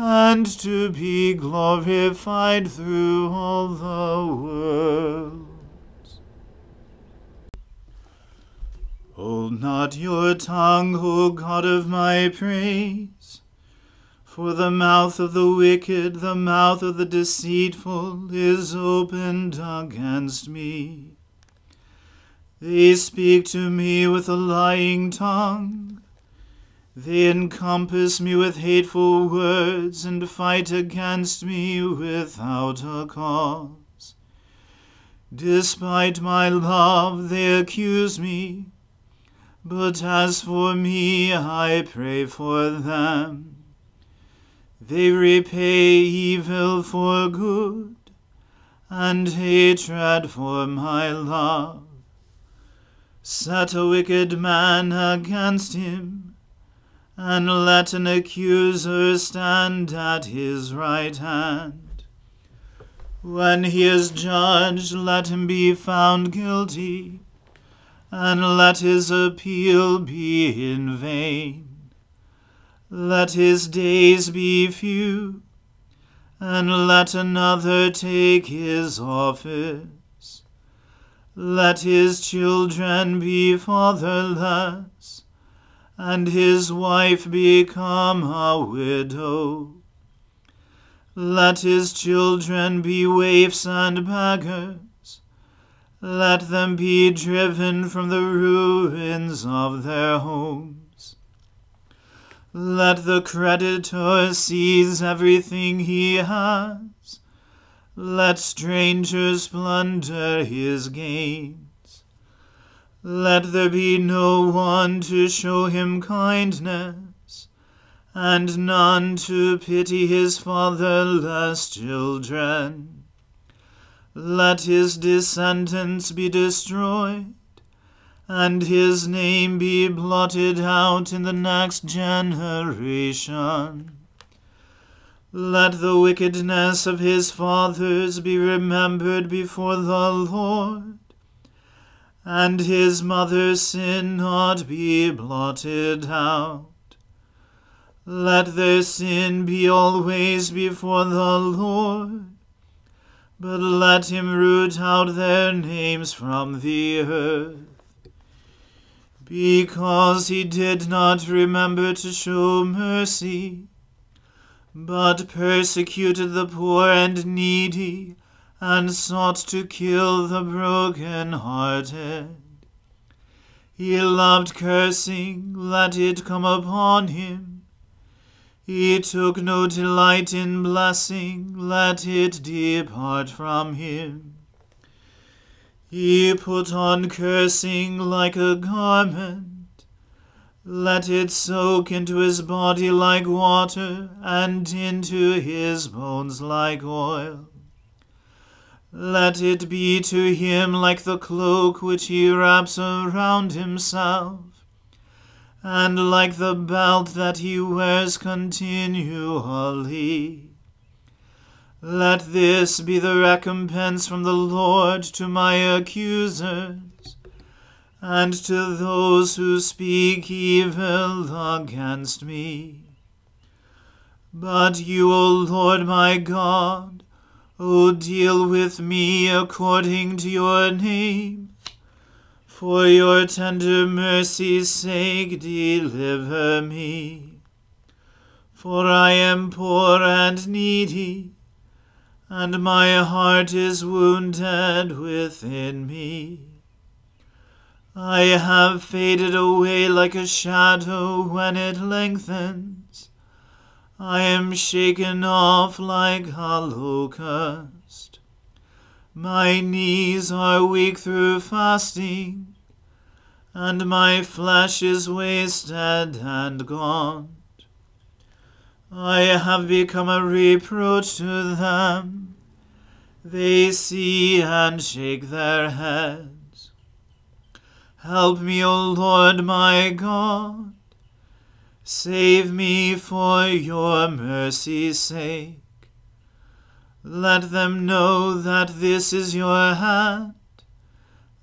and to be glorified through all the worlds. Hold not your tongue, O God of my praise, for the mouth of the wicked, the mouth of the deceitful, is opened against me. They speak to me with a lying tongue. They encompass me with hateful words and fight against me without a cause. Despite my love, they accuse me. But as for me, I pray for them. They repay evil for good, and hatred for my love. Set a wicked man against him, and let an accuser stand at his right hand. When he is judged, let him be found guilty, and let his appeal be in vain. Let his days be few, and let another take his office. Let his children be fatherless, and his wife become a widow. Let his children be waifs and beggars. Let them be driven from the ruins of their homes. Let the creditor seize everything he has. Let strangers plunder his gains. Let there be no one to show him kindness, and none to pity his fatherless children. Let his descendants be destroyed and his name be blotted out in the next generation. Let the wickedness of his fathers be remembered before the Lord, and his mother's sin not be blotted out. Let their sin be always before the Lord, but let him root out their names from the earth because he did not remember to show mercy, but persecuted the poor and needy, and sought to kill the broken-hearted. He loved cursing, let it come upon him. He took no delight in blessing, let it depart from him. He put on cursing like a garment. Let it soak into his body like water, and into his bones like oil. Let it be to him like the cloak which he wraps around himself, and like the belt that he wears continually. Let this be the recompense from the Lord to my accusers, and to those who speak evil against me. But you, O Lord my God, O deal with me according to your name. For your tender mercy's sake, deliver me. For I am poor and needy and my heart is wounded within me. I have faded away like a shadow when it lengthens. I am shaken off like a locust. My knees are weak through fasting, and my flesh is wasted and gone. I have become a reproach to them. They see and shake their heads. Help me, O Lord my God. Save me for your mercy's sake. Let them know that this is your hand,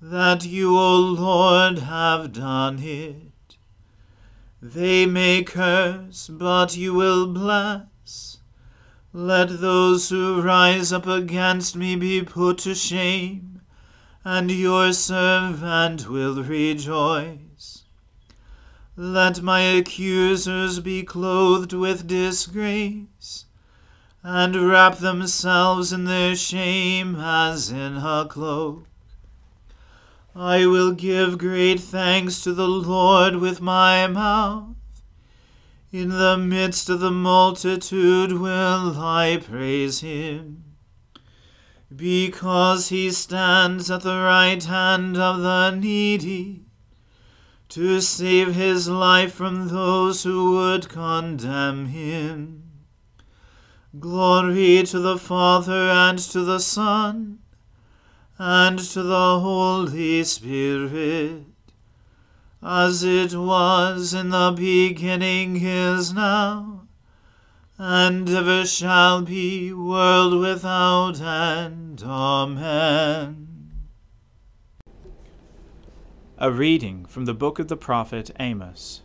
that you, O Lord, have done it. They may curse, but you will bless. Let those who rise up against me be put to shame, and your servant will rejoice. Let my accusers be clothed with disgrace, and wrap themselves in their shame as in a cloak. I will give great thanks to the Lord with my mouth. In the midst of the multitude will I praise him. Because he stands at the right hand of the needy, to save his life from those who would condemn him. Glory to the Father and to the Son and to the Holy Spirit, as it was in the beginning is now, and ever shall be, world without end. Amen. A reading from the book of the prophet Amos.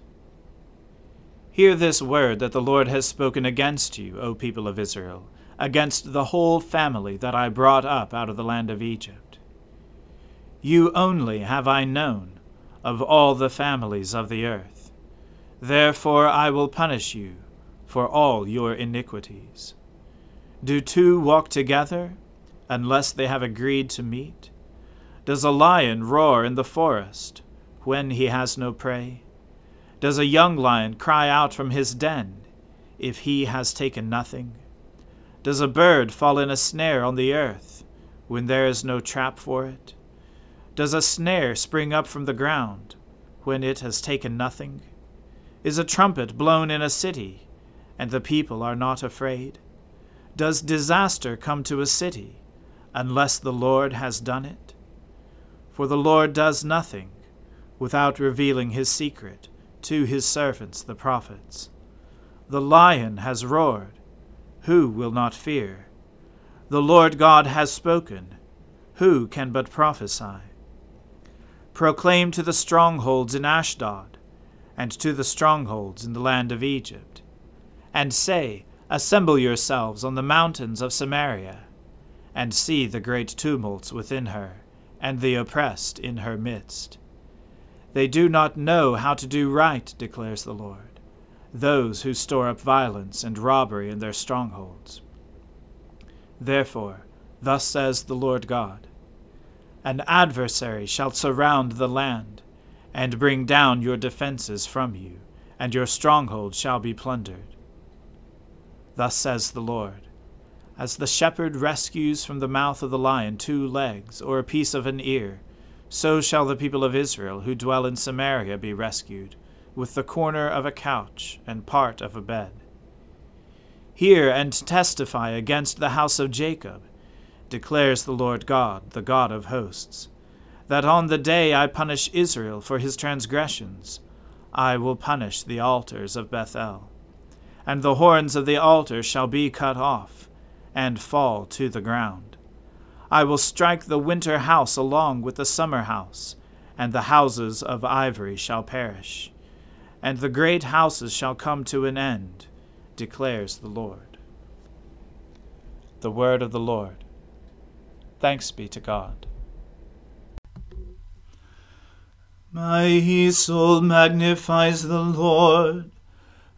Hear this word that the Lord has spoken against you, O people of Israel against the whole family that I brought up out of the land of Egypt. You only have I known of all the families of the earth. Therefore I will punish you for all your iniquities. Do two walk together unless they have agreed to meet? Does a lion roar in the forest when he has no prey? Does a young lion cry out from his den if he has taken nothing? Does a bird fall in a snare on the earth when there is no trap for it? Does a snare spring up from the ground when it has taken nothing? Is a trumpet blown in a city, and the people are not afraid? Does disaster come to a city unless the Lord has done it? For the Lord does nothing without revealing his secret to his servants the prophets. The lion has roared. Who will not fear? The Lord God has spoken. Who can but prophesy? Proclaim to the strongholds in Ashdod, and to the strongholds in the land of Egypt, and say, Assemble yourselves on the mountains of Samaria, and see the great tumults within her, and the oppressed in her midst. They do not know how to do right, declares the Lord, those who store up violence and robbery in their strongholds. Therefore, thus says the Lord God An adversary shall surround the land, and bring down your defenses from you, and your stronghold shall be plundered. Thus says the Lord As the shepherd rescues from the mouth of the lion two legs or a piece of an ear, so shall the people of Israel who dwell in Samaria be rescued, with the corner of a couch and part of a bed. Hear and testify against the house of Jacob, declares the Lord God, the God of hosts, that on the day I punish Israel for his transgressions, I will punish the altars of Bethel, and the horns of the altar shall be cut off, and fall to the ground. I will strike the winter house along with the summer house, and the houses of ivory shall perish, and the great houses shall come to an end, declares the Lord. The word of the Lord. Thanks be to God. My soul magnifies the Lord.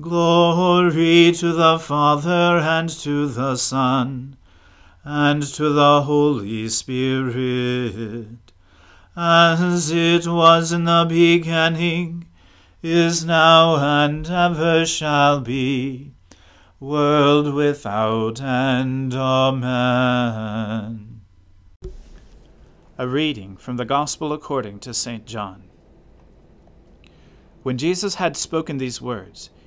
Glory to the Father and to the Son and to the Holy Spirit, as it was in the beginning, is now, and ever shall be, world without end. Amen. A reading from the Gospel according to St. John. When Jesus had spoken these words,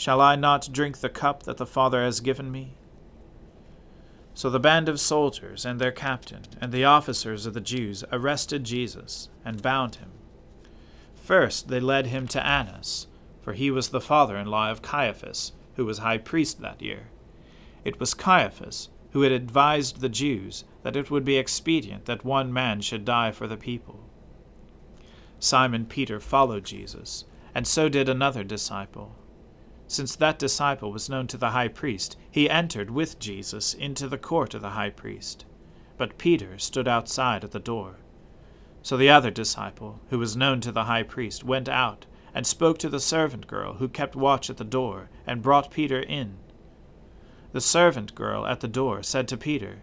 Shall I not drink the cup that the Father has given me? So the band of soldiers and their captain and the officers of the Jews arrested Jesus and bound him. First they led him to Annas, for he was the father in law of Caiaphas, who was high priest that year. It was Caiaphas who had advised the Jews that it would be expedient that one man should die for the people. Simon Peter followed Jesus, and so did another disciple. Since that disciple was known to the high priest, he entered with Jesus into the court of the high priest. But Peter stood outside at the door. So the other disciple, who was known to the high priest, went out and spoke to the servant girl who kept watch at the door, and brought Peter in. The servant girl at the door said to Peter,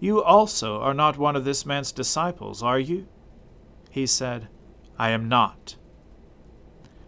You also are not one of this man's disciples, are you? He said, I am not.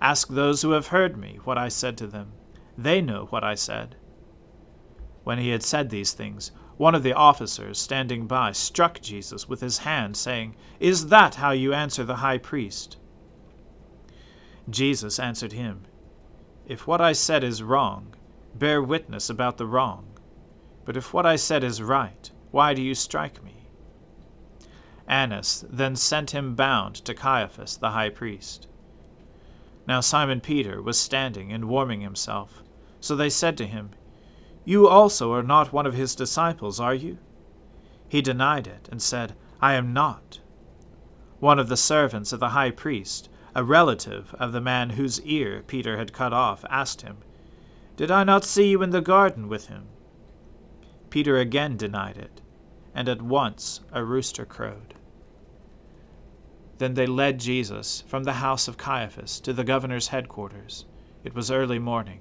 Ask those who have heard me what I said to them. They know what I said. When he had said these things, one of the officers standing by struck Jesus with his hand, saying, Is that how you answer the high priest? Jesus answered him, If what I said is wrong, bear witness about the wrong. But if what I said is right, why do you strike me? Annas then sent him bound to Caiaphas the high priest. Now Simon Peter was standing and warming himself. So they said to him, You also are not one of his disciples, are you? He denied it, and said, I am not. One of the servants of the high priest, a relative of the man whose ear Peter had cut off, asked him, did I not see you in the garden with him? Peter again denied it, and at once a rooster crowed. Then they led Jesus from the house of Caiaphas to the governor's headquarters. It was early morning.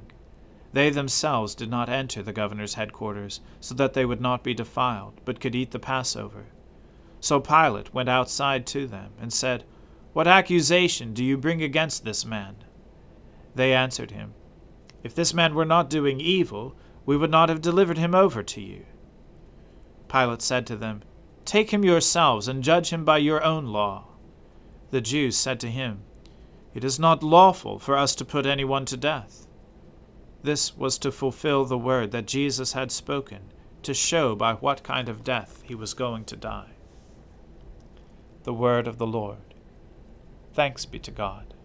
They themselves did not enter the governor's headquarters, so that they would not be defiled, but could eat the Passover. So Pilate went outside to them, and said, What accusation do you bring against this man? They answered him, if this man were not doing evil, we would not have delivered him over to you. Pilate said to them, Take him yourselves and judge him by your own law. The Jews said to him, It is not lawful for us to put anyone to death. This was to fulfill the word that Jesus had spoken, to show by what kind of death he was going to die. The word of the Lord. Thanks be to God.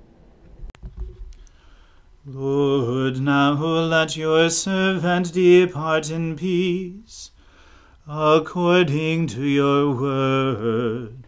Lord, now let your servant depart in peace, according to your word.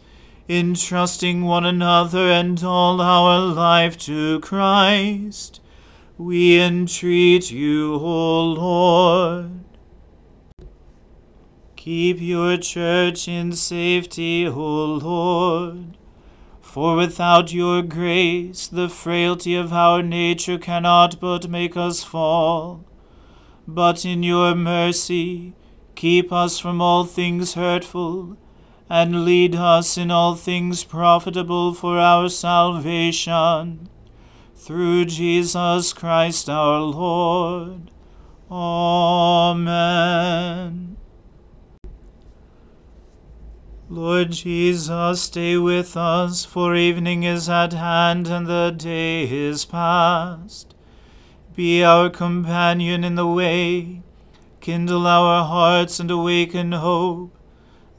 entrusting one another and all our life to Christ. We entreat you, O Lord. Keep your church in safety, O Lord for without your grace, the frailty of our nature cannot but make us fall. But in your mercy, keep us from all things hurtful, and lead us in all things profitable for our salvation. Through Jesus Christ our Lord. Amen. Lord Jesus, stay with us, for evening is at hand and the day is past. Be our companion in the way, kindle our hearts and awaken hope,